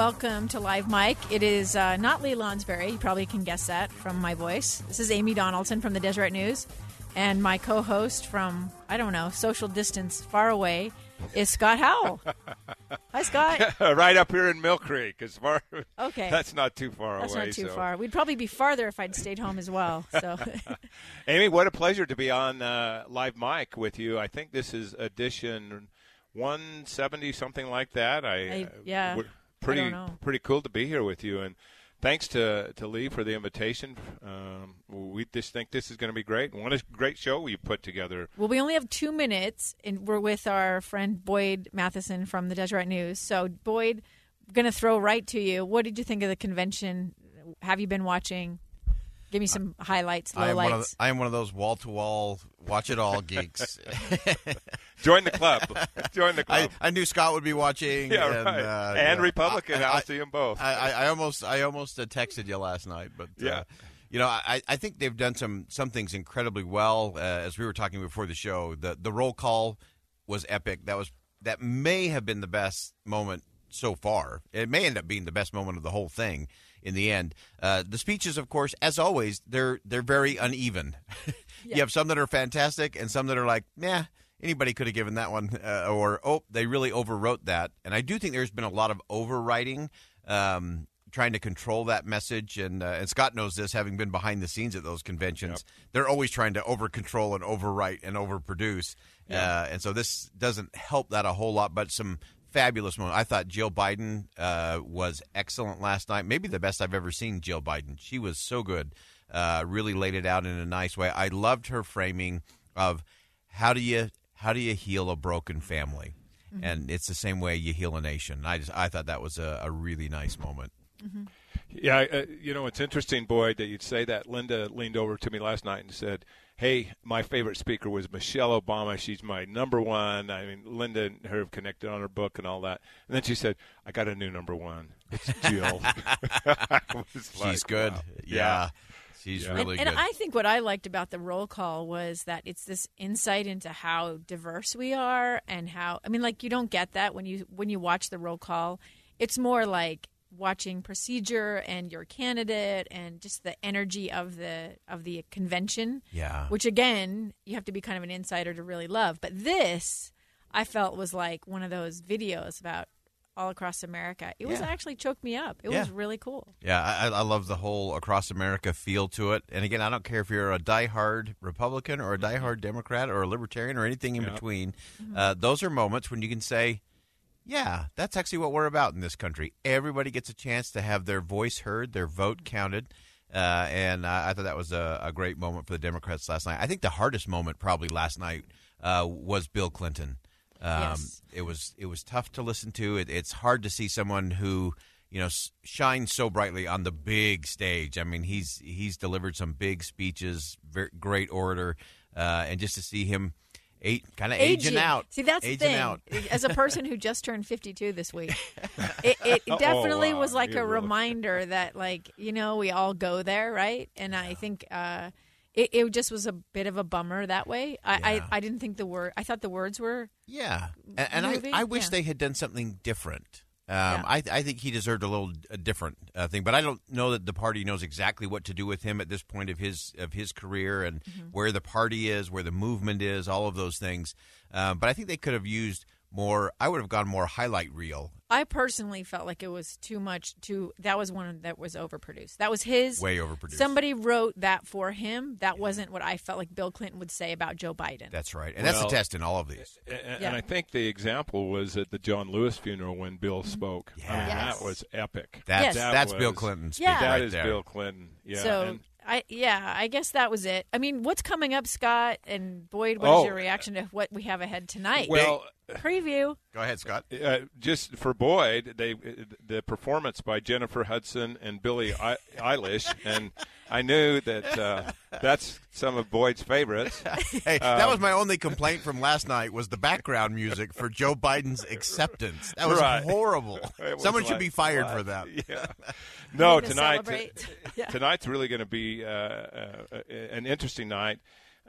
Welcome to Live Mic. It is uh, not Lee Lonsberry. You probably can guess that from my voice. This is Amy Donaldson from the Deseret News. And my co host from, I don't know, social distance far away is Scott Howell. Hi, Scott. right up here in Mill Creek. As far Okay. that's not too far That's away. That's not too so. far. We'd probably be farther if I'd stayed home as well. So, Amy, what a pleasure to be on uh, Live Mic with you. I think this is edition 170, something like that. I, I- uh, yeah, I pretty pretty cool to be here with you and. Thanks to, to Lee for the invitation. Um, we just think this is going to be great. What a great show you put together. well, we only have two minutes, and we're with our friend Boyd Matheson from the Deseret News. So, Boyd, going to throw right to you. What did you think of the convention? Have you been watching? Give me some highlights, I am, one of lowlights. the, I am one of those wall to wall, watch it all geeks. Join the club. Join the I, club. I knew Scott would be watching. yeah, and, right. uh, and yeah. Republican. I, I'll see them both. I, I, I almost, I almost uh, texted you last night, but uh, Yeah. you know, I, I think they've done some some things incredibly well. Uh, as we were talking before the show, the the roll call was epic. That was that may have been the best moment so far. It may end up being the best moment of the whole thing in the end. Uh, the speeches, of course, as always, they're they're very uneven. You have some that are fantastic and some that are like, meh. Anybody could have given that one, uh, or oh, they really overwrote that. And I do think there's been a lot of overwriting, um, trying to control that message. And uh, and Scott knows this, having been behind the scenes at those conventions. They're always trying to over control and overwrite and overproduce. Uh, and so this doesn't help that a whole lot. But some fabulous moment. I thought Jill Biden uh, was excellent last night. Maybe the best I've ever seen Jill Biden. She was so good. Uh, really laid it out in a nice way. I loved her framing of how do you how do you heal a broken family, and it's the same way you heal a nation. I just I thought that was a, a really nice moment. Yeah, uh, you know, it's interesting, Boyd, that you'd say that. Linda leaned over to me last night and said, Hey, my favorite speaker was Michelle Obama. She's my number one. I mean, Linda and her have connected on her book and all that. And then she said, I got a new number one. It's Jill. I She's like, good. wow. Yeah. She's Yeah. really and, and. I think what I liked about the roll call was that it's this insight into how diverse we are and how I mean like you don't get that when you when you watch the roll call. It's more like watching procedure and your candidate and just the energy of the of the convention. Yeah. Which again, you have to be kind of an insider to really love. But this I felt was like one of those videos about all across America. It was actually choked me up. It Yeah. was really cool. Yeah, I, I love the whole across America feel to it. And again, I don't care if you're a diehard Republican or a diehard Democrat or a Libertarian or anything in between. Uh, those are moments when you can say, yeah, that's actually what we're about in this country. Everybody gets a chance to have their voice heard, their vote counted. Uh, and I, I thought that was a, a great moment for the Democrats last night. I think the hardest moment probably last night uh, was Bill Clinton. Um, Yes. It was it was tough to listen to. It, it's hard to see someone who you know shines so brightly on the big stage. I mean, he's he's delivered some big speeches, very, great orator, uh, and just to see him eight kind of aging out. See, that's aging the thing. out. As a person who just turned 52 this week, it, it definitely Oh, wow. was like You a really- reminder that, like, you know, we all go there, right? And I think uh, it, it just was a bit of a bummer that way. I, Yeah. I, I didn't think the word, I thought the words were, Yeah, and, and I. I wish Yeah. they had done something different. Um, Yeah. I, I think he deserved a little a different uh, thing, but I don't know that the party knows exactly what to do with him at this point of his of his career and Mm-hmm. where the party is, where the movement is, all of those things. Um, but I think they could have used more. I would have gone more highlight reel, I personally felt like it was too much. Too that was one that was overproduced. That was his. way overproduced. Somebody wrote that for him. That wasn't what I felt like Bill Clinton would say about Joe Biden. That's right, and that's Well- the test in all of these. And, Yeah. I think the example was at the John Lewis funeral when Bill mm-hmm. spoke. I mean, Yes. that was epic. That's Yes. That that's was- Bill Clinton Yeah. That right is there. Bill Clinton. Yeah. so and- I yeah, I guess that was it. I mean, what's coming up, Scott and Boyd? What is Oh. your reaction to what we have ahead tonight? Well, preview. Go ahead, Scott. Uh, just for Boyd, they the performance by Jennifer Hudson and Billie Eilish, and I knew that uh, that's some of Boyd's favorites. Hey, that was my only complaint from last night was the background music for Joe Biden's acceptance. That was Right. horrible. Was Someone should be fired what? for that. Yeah. No, tonight celebrate. Yeah. tonight's really going to be uh, uh, an interesting night.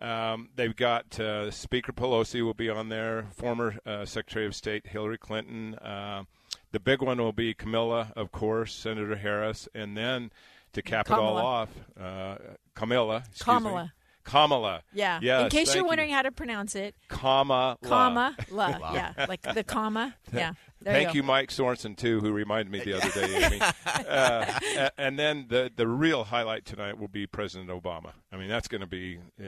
Um, they've got uh, Speaker Pelosi will be on there, former uh, Secretary of State Hillary Clinton. Uh, the big one will be Camilla, of course, Senator Harris, and then to cap it all off, uh, Camilla. Kamala. Me. Kamala. Yeah. Yes, In case you're you. wondering how to pronounce it, Kamala. comma la. Yeah, like the comma. Yeah. There Thank you, you, go. Mike Sorensen, too, who reminded me the other day, Amy. uh, and then the the real highlight tonight will be President Obama. I mean, that's going to be uh,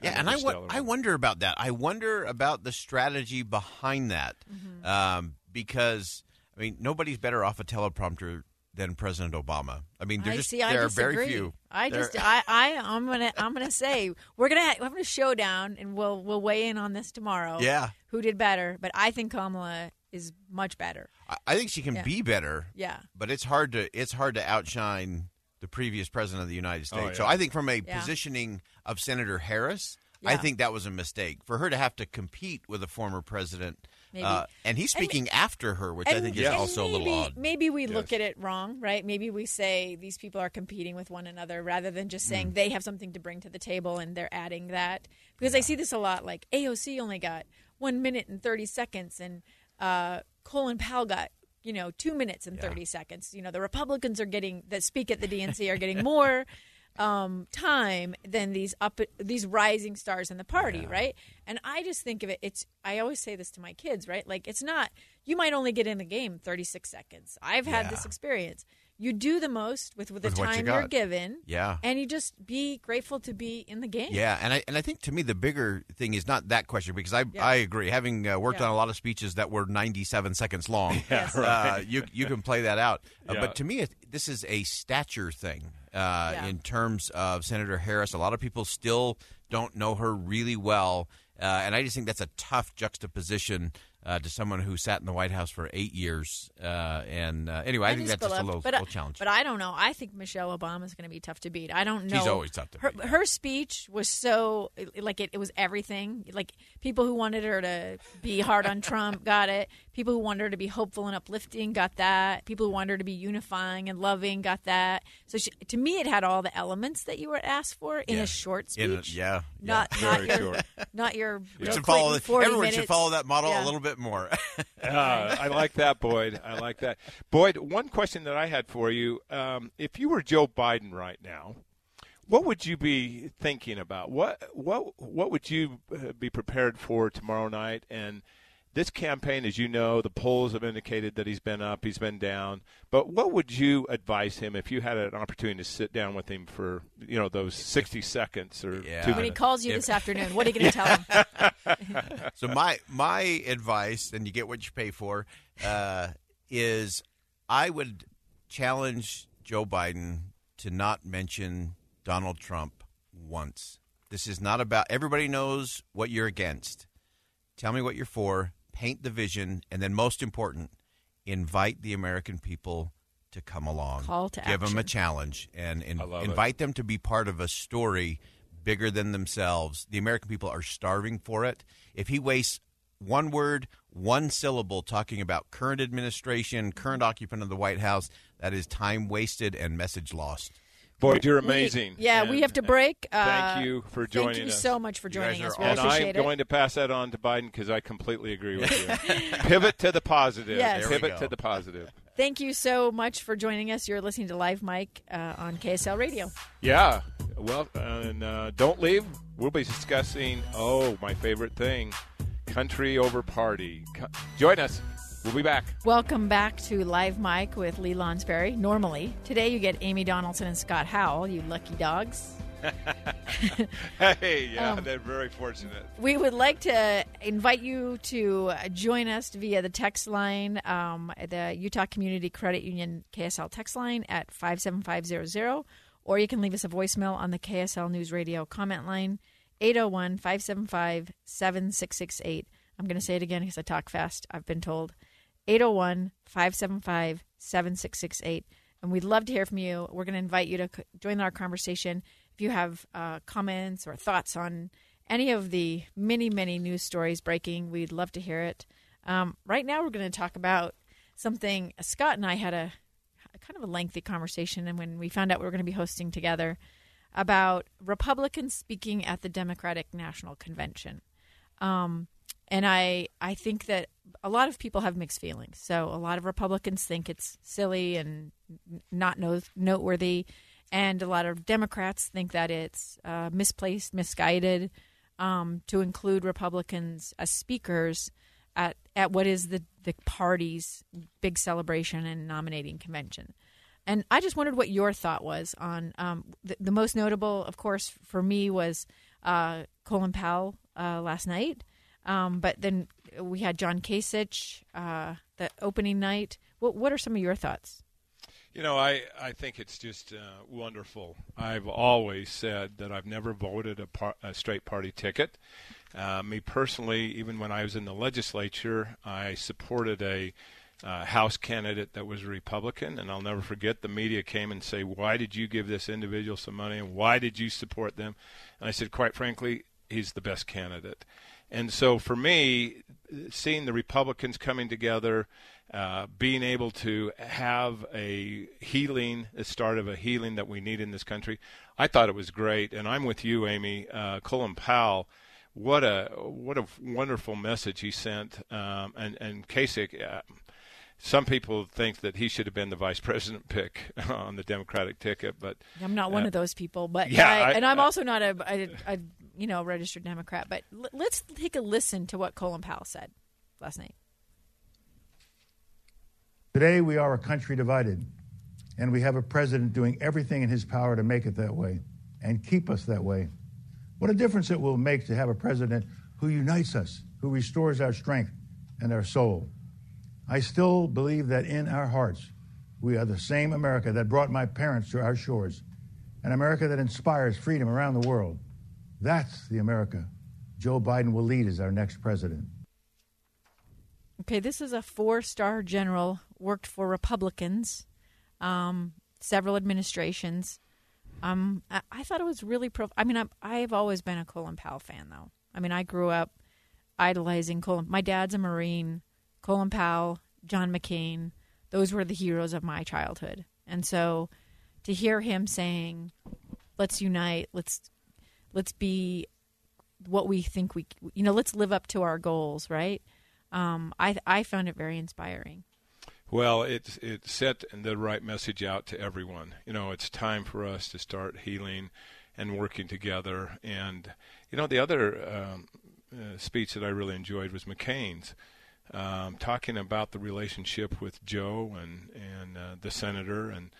Yeah, and I, another wo- stellar I one. wonder about that. I wonder about the strategy behind that, Mm-hmm. um, because I mean, nobody's better off a teleprompter than President Obama. I mean, there just see. I there are disagree. very few. I There- just, I, I, I'm gonna, I'm gonna say we're gonna have, have a showdown, and we'll, we'll weigh in on this tomorrow. Yeah. Who did better? But I think Kamala is much better. I- I think she can Yeah. be better. Yeah. but it's hard to it's hard to outshine the previous president of the United States. Oh, yeah. So I think from a Yeah. positioning of Senator Harris, I think that was a mistake for her to have to compete with a former president. Maybe. Uh, and he's speaking after her, which I think is and also maybe, a little odd. Maybe we look at it wrong, right? Maybe we say these people are competing with one another rather than just Mm. saying they have something to bring to the table and they're adding that. Because I see this a lot. Like AOC only got one minute and thirty seconds, and uh, Colin Powell got you know two minutes and thirty seconds. You know the Republicans are getting that speak at the DNC are getting more. Um, time than these up these rising stars in the party, right? And I just think of it. It's I always say this to my kids, right? Like it's not you might only get in the game 36 seconds. I've had Yeah. this experience. You do the most with, with the With what you time you're given. Yeah. And you just be grateful to be in the game. Yeah, and I and I think to me the bigger thing is not that question because I Yeah. I agree. Having uh, worked Yeah. on a lot of speeches that were 97 seconds long, Yes. uh, you you can play that out. Uh, Yeah. but to me, it, this is a stature thing uh, Yeah. in terms of Senator Harris. A lot of people still don't know her really well, uh, and I just think that's a tough juxtaposition. Uh, to someone who sat in the White House for eight years, uh, and uh, anyway, I, think just that's just a little, but, little I- challenge. But I don't know. I think Michelle Obama is going to be tough to beat. I don't know. She's always tough to her, beat. Her speech was so like it, it was everything. Like people who wanted her to be hard on Trump got it. People who wanted her to be hopeful and uplifting got that. People who wanted her to be unifying and loving got that. So she, to me, it had all the elements that you were asked for in Yeah. a short In a- speech. yeah, Not not Very your short. not your. We Bill should follow. Clinton 40 Everyone should follow that model Yeah. a little bit more. Uh, I like that, Boyd. I like that. Boyd, one question that I had for you: um, If you were Joe Biden right now, what would you be thinking about? What what what would you uh, be prepared for tomorrow night? And this campaign, as you know, the polls have indicated that he's been up, he's been down. But what would you advise him if you had an opportunity to sit down with him for you know those sixty seconds or Yeah. two When he calls you If- this afternoon, what are you going to tell him? so my my advice, and you get what you pay for, uh, is I would challenge Joe Biden to not mention Donald Trump once. This is not about. Everybody knows what you're against. Tell me what you're for. Paint the vision, and then most important, invite the American people to come along. Call to Give them a challenge and in, I love it. invite them to be part of a story bigger than themselves. The American people are starving for it. If he wastes one word, one syllable talking about current administration, current occupant of the White House, that is time wasted and message lost. Boyd, you're We- amazing. yeah, And- we have to break. Uh, Thank you for joining us. Thank you us. so much for joining us. We and I'm it. going to pass that on to Biden because I completely agree with you. Pivot to the positive. Yes. There we Pivot go. to the positive. Thank you so much for joining us. You're listening to Live Mic uh, on KSL Radio. Yeah. Well, and uh, don't leave. We'll be discussing, oh, my favorite thing country over party. Co- Join us. We'll be back. Welcome back to Live Mic with Lee Lonsberry. Normally, today you get Amy Donaldson and Scott Howell, you lucky dogs. Hey, yeah, Um, they're very fortunate. We would like to invite you to join us via the text line, um, the Utah Community Credit Union KSL text line at 57500, or you can leave us a voicemail on the KSL News Radio comment line, 801 575 7668. I'm going to say it again because I talk fast. I've been told 801 575 7668. And we'd love to hear from you. We're going to invite you to join our conversation. If you have uh, comments or thoughts on any of the many, many news stories breaking, we'd love to hear it. Um, right now, we're going to talk about something Scott and I had a, a kind of a lengthy conversation, and when we found out we were going to be hosting together about Republicans speaking at the Democratic National Convention. Um, and I I think that a lot of people have mixed feelings. So a lot of Republicans think it's silly and not noteworthy, and a lot of Democrats think that it's uh, misplaced, misguided um, to include Republicans as speakers at at what is the the party's big celebration and nominating convention. And I just wondered what your thought was on um, the, the, most notable, of course, for me was uh, Colin Powell uh, last night. Um, but then we had John Kasich uh, the opening night. What, what are some of your thoughts? You know, I, I think it's just uh, wonderful. I've always said that I've never voted a, par- a straight party ticket. Uh, me personally, even when I was in the legislature, I supported a uh, House candidate that was a Republican, and I'll never forget the media came and say, "Why did you give this individual some money, and why did you support them?" And I said, quite frankly, he's the best candidate. And so for me, seeing the Republicans coming together, uh, being able to have a healing, the start of a healing that we need in this country, I thought it was great. And I'm with you, Amy. Uh, Colin Powell, what a what a wonderful message he sent, um, and and Kasich. Uh, some people think that he should have been the vice president pick on the Democratic ticket, but I'm not one uh, of those people. But yeah, I, I, and I'm also not a, a, a you know, registered Democrat. But l- let's take a listen to what Colin Powell said last night. Today, we are a country divided, and we have a president doing everything in his power to make it that way and keep us that way. What a difference it will make to have a president who unites us, who restores our strength and our soul. I still believe that in our hearts, we are the same America that brought my parents to our shores, an America that inspires freedom around the world. That's the America Joe Biden will lead as our next president. Okay, this is a four star general, worked for Republicans, um, several administrations. Um, I, I, thought it was really pro. I mean, I, I've always been a Colin Powell fan, though. I mean, I grew up idolizing Colin. My dad's a Marine. Colin Powell, John McCain, those were the heroes of my childhood. And so to hear him saying, "Let's unite. Let's let's be what we think we you know let's live up to our goals right um, I I found it very inspiring. Well, it it set the right message out to everyone. You know, it's time for us to start healing and working together. And you know, the other um, uh, speech that I really enjoyed was McCain's, um, talking about the relationship with Joe and and uh, the senator and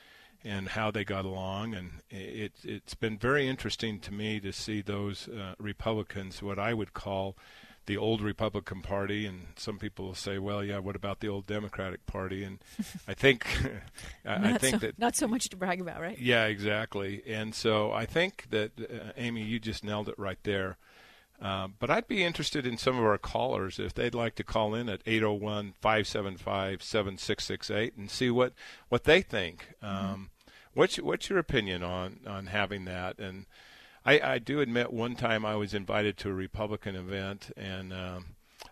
and how they got along. And it, it's been very interesting to me to see those uh, Republicans, what I would call the old Republican Party, and some people will say, "Well, yeah, what about the old Democratic Party?" And I think, I, think so, that not so much to brag about, right? Yeah, exactly. And so I think that uh, Amy, you just nailed it right there. Uh, but I'd be interested in some of our callers if they'd like to call in at 801 575 7668 and see what, what they think. Mm-hmm. Um, What's what's your opinion on on having that? And I, I do admit, one time I was invited to a Republican event, and um,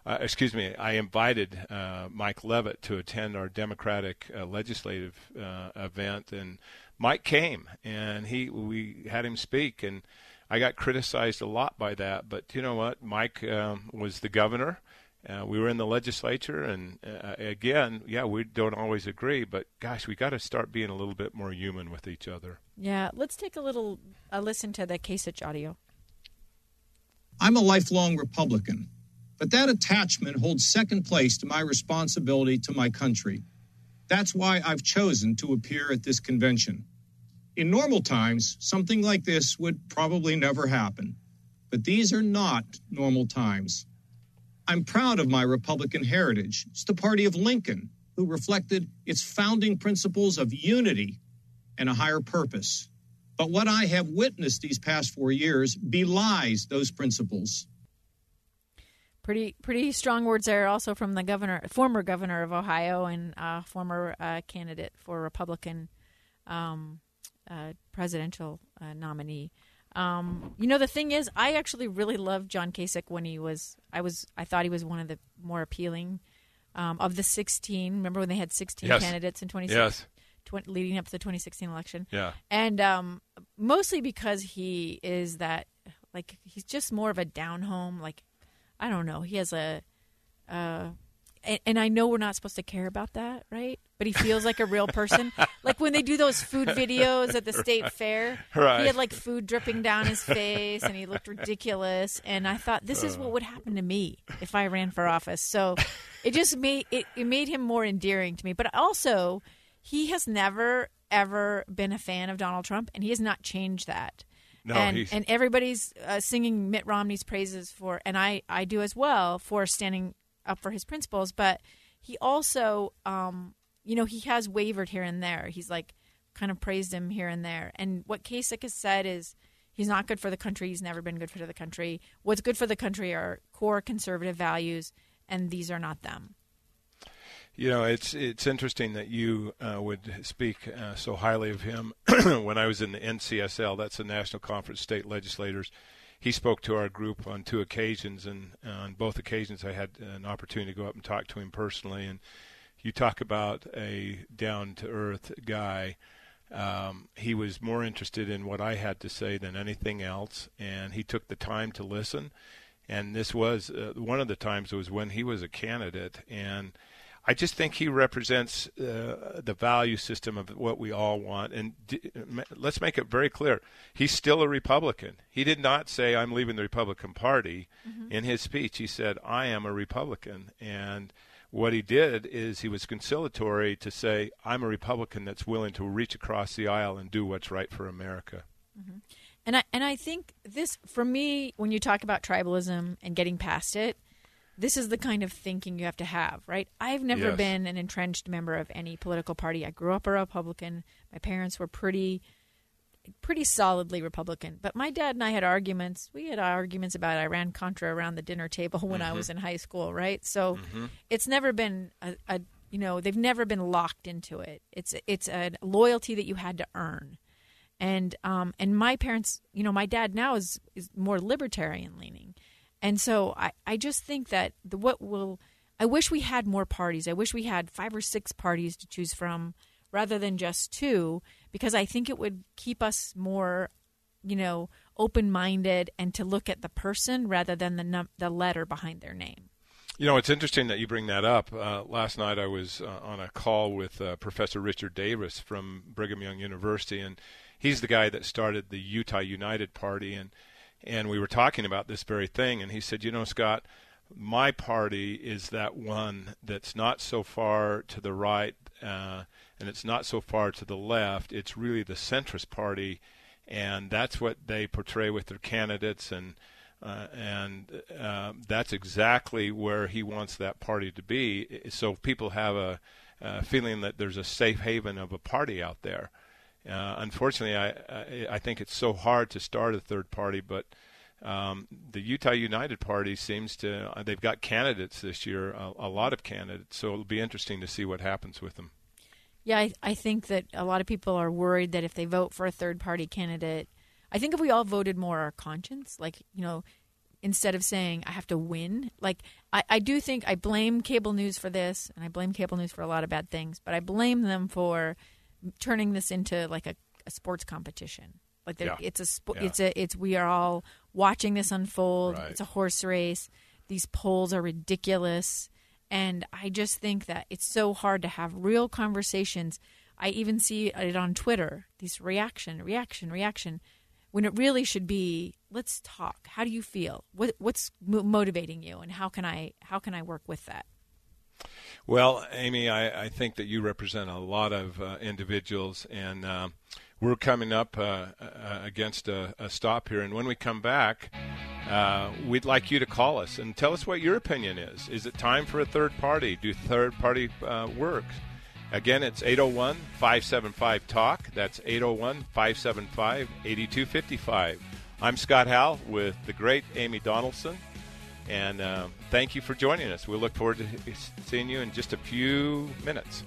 uh, excuse me, I invited uh, Mike Leavitt to attend our Democratic uh, legislative uh, event, and Mike came, and he we had him speak, and I got criticized a lot by that. But you know what? Mike um, was the governor uh, we were in the legislature, and uh, again, yeah, we don't always agree, but gosh, we got to start being a little bit more human with each other. Yeah, let's take a little a listen to the Kasich audio. I'm a lifelong Republican, but that attachment holds second place to my responsibility to my country. That's why I've chosen to appear at this convention. In normal times, something like this would probably never happen, but these are not normal times. I'm proud of my Republican heritage. It's the party of Lincoln, who reflected its founding principles of unity and a higher purpose. But what I have witnessed these past four years belies those principles. Pretty pretty strong words there. Also from the governor, former governor of Ohio, and uh, former uh, candidate for Republican um, uh, presidential uh, nominee. Um, you know, the thing is, I actually really loved John Kasich when he was. I was. I thought he was one of the more appealing um, of the 16. Remember when they had 16 Yes. candidates in 2016? Yes. tw- leading up to the 2016 election. Yeah. And um, mostly because he is that, like, he's just more of a down home. Like, I don't know. He has a, uh, and, and I know we're not supposed to care about that, right? But he feels like a real person. like when they do those food videos at the state fair, Right. he had like food dripping down his face and he looked ridiculous. And I thought, this is what would happen to me if I ran for office. So it just made it, it made him more endearing to me. But also, he has never ever been a fan of Donald Trump, and he has not changed that. No, and and everybody's uh, singing Mitt Romney's praises for, and I I do as well for standing up for his principles. But he also, um, you know, he has wavered here and there. He's like kind of praised him here and there. And what Kasich has said is he's not good for the country. He's never been good for the country. What's good for the country are core conservative values, and these are not them. You know, it's it's interesting that you uh, would speak uh, so highly of him. when I was in the NCSL, that's the National Conference of State Legislators, he spoke to our group on two occasions, and on both occasions I had an opportunity to go up and talk to him personally. And you talk about a down to earth guy. Um, he was more interested in what I had to say than anything else, and he took the time to listen. And this was uh, one of the times was when he was a candidate, and I just think he represents uh, the value system of what we all want. And d- let's make it very clear: he's still a Republican. He did not say, "I'm leaving the Republican Party." In his speech, he said, "I am a Republican." And what he did is he was conciliatory to say, "I'm a Republican that's willing to reach across the aisle and do what's right for America." And I and I think this for me when you talk about tribalism and getting past it, this is the kind of thinking you have to have, right? I've never Yes. been an entrenched member of any political party. I grew up a Republican. My parents were pretty pretty solidly Republican. But my dad and I had arguments. We had arguments about Iran Contra around the dinner table when I was in high school, right? So it's never been a, a you know, they've never been locked into it. It's it's a loyalty that you had to earn and um and my parents you know my dad now is is more libertarian leaning and so i i just think that the what will i wish we had more parties i wish we had five or six parties to choose from rather than just two because i think it would keep us more you know open minded and to look at the person rather than the num- the letter behind their name You know, it's interesting that you bring that up. Uh, last night I was uh, on a call with uh, Professor Richard Davis from Brigham Young University, and he's the guy that started the Utah United Party, and and we were talking about this very thing, and he said, you know, Scott, my party is that one that's not so far to the right, uh, and it's not so far to the left. It's really the centrist party, and that's what they portray with their candidates and uh, and uh, that's exactly where he wants that party to be. So people have a, feeling that there's a safe haven of a party out there. Uh, unfortunately, I, I I think it's so hard to start a third party, but um, the Utah United Party seems to uh, they've got candidates this year, a, a lot of candidates. So it'll be interesting to see what happens with them. Yeah, I, I think that a lot of people are worried that if they vote for a third party candidate, I think if we all voted more our conscience, like, you know, instead of saying I have to win, like, I, I do think I blame cable news for this, and I blame cable news for a lot of bad things, but I blame them for turning this into like a, a sports competition. Like, Yeah. it's a, spo- Yeah. it's a, it's, we are all watching this unfold. Right. It's a horse race. These polls are ridiculous. And I just think that it's so hard to have real conversations. I even see it on Twitter these reaction, reaction, reaction, when it really should be let's talk. How do you feel? What, what's mo- motivating you? And how can I how can I work with that? Well, Amy, I, I think that you represent a lot of uh, individuals, and uh, we're coming up uh, uh, against a, a stop here. And when we come back, uh, we'd like you to call us and tell us what your opinion is. Is it time for a third party? Do third party uh, work? Again, it's 801 575 TALK. That's 801 575 8255. I'm Scott Howell with the great Amy Donaldson. And uh, thank you for joining us. We look forward to seeing you in just a few minutes.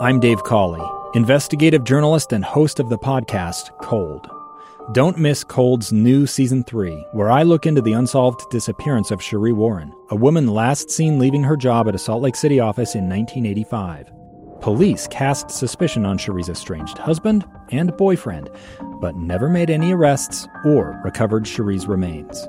I'm Dave Cawley, investigative journalist and host of the podcast Cold. Don't miss Cold's new season three, where I look into the unsolved disappearance of Sheree Warren, a woman last seen leaving her job at a Salt Lake City office in 1985. Police cast suspicion on Sheree's estranged husband and boyfriend, but never made any arrests or recovered Sheree's remains.